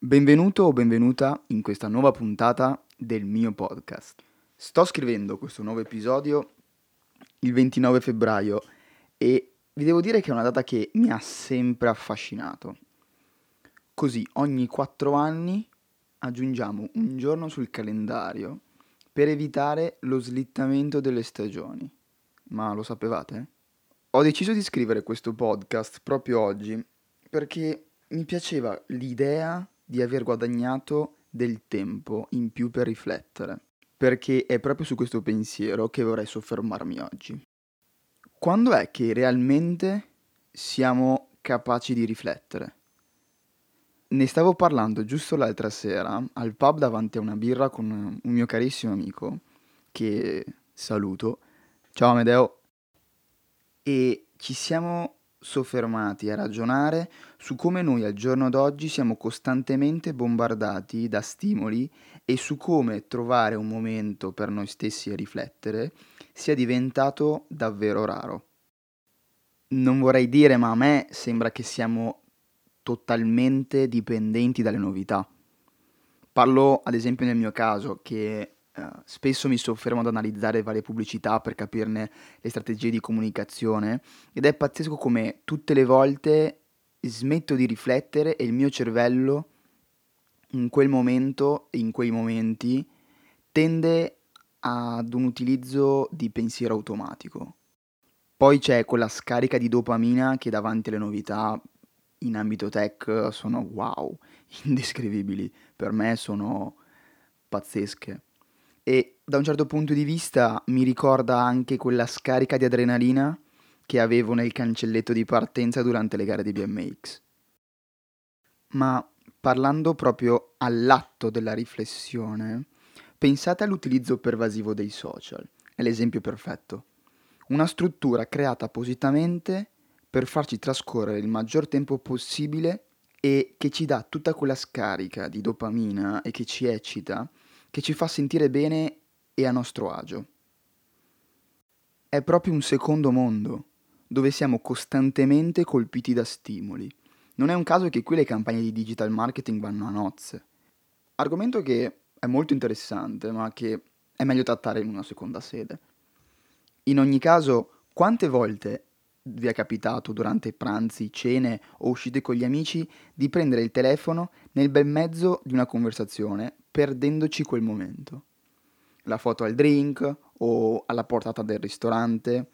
Benvenuto o benvenuta in questa nuova puntata del mio podcast. Sto scrivendo questo nuovo episodio il 29 febbraio e vi devo dire che è una data che mi ha sempre affascinato. Così ogni quattro anni aggiungiamo un giorno sul calendario per evitare lo slittamento delle stagioni. Ma lo sapevate? Ho deciso di scrivere questo podcast proprio oggi perché mi piaceva l'idea di aver guadagnato del tempo in più per riflettere, perché è proprio su questo pensiero che vorrei soffermarmi oggi. Quando è che realmente siamo capaci di riflettere? Ne stavo parlando giusto l'altra sera al pub davanti a una birra con un mio carissimo amico che saluto. Ciao Amedeo. E ci siamo soffermati a ragionare su come noi al giorno d'oggi siamo costantemente bombardati da stimoli e su come trovare un momento per noi stessi a riflettere sia diventato davvero raro. Non vorrei dire, ma a me sembra che siamo totalmente dipendenti dalle novità. Parlo ad esempio nel mio caso che eh, spesso mi soffermo ad analizzare varie pubblicità per capirne le strategie di comunicazione ed è pazzesco come tutte le volte smetto di riflettere e il mio cervello in quel momento e in quei momenti tende ad un utilizzo di pensiero automatico. Poi c'è quella scarica di dopamina che davanti alle novità in ambito tech sono wow, indescrivibili, per me sono pazzesche e da un certo punto di vista mi ricorda anche quella scarica di adrenalina che avevo nel cancelletto di partenza durante le gare di BMX. Ma parlando proprio all'atto della riflessione, pensate all'utilizzo pervasivo dei social, è l'esempio perfetto. Una struttura creata appositamente per farci trascorrere il maggior tempo possibile e che ci dà tutta quella scarica di dopamina e che ci eccita che ci fa sentire bene e a nostro agio. È proprio un secondo mondo, dove siamo costantemente colpiti da stimoli. Non è un caso che qui le campagne di digital marketing vanno a nozze. Argomento che è molto interessante, ma che è meglio trattare in una seconda sede. In ogni caso, quante volte vi è capitato durante pranzi, cene o uscite con gli amici di prendere il telefono nel bel mezzo di una conversazione perdendoci quel momento. La foto al drink o alla portata del ristorante,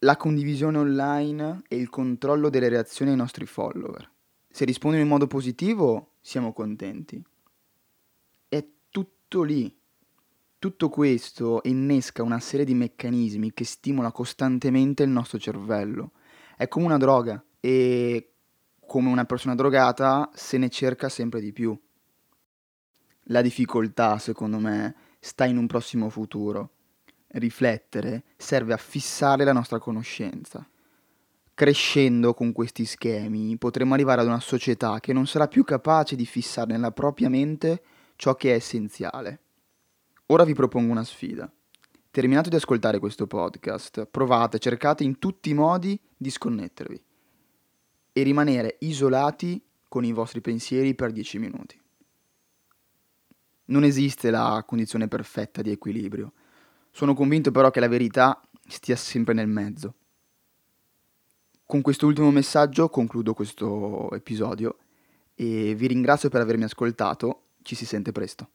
la condivisione online e il controllo delle reazioni ai nostri follower. Se rispondono in modo positivo, siamo contenti. È tutto lì. Tutto questo innesca una serie di meccanismi che stimola costantemente il nostro cervello. È come una droga e come una persona drogata se ne cerca sempre di più. La difficoltà, secondo me, sta in un prossimo futuro. Riflettere serve a fissare la nostra conoscenza. Crescendo con questi schemi potremo arrivare ad una società che non sarà più capace di fissare nella propria mente ciò che è essenziale. Ora vi propongo una sfida. Terminato di ascoltare questo podcast, provate, cercate in tutti i modi di sconnettervi e rimanere isolati con i vostri pensieri per 10 minuti. Non esiste la condizione perfetta di equilibrio. Sono convinto però che la verità stia sempre nel mezzo. Con quest'ultimo messaggio concludo questo episodio e vi ringrazio per avermi ascoltato. Ci si sente presto.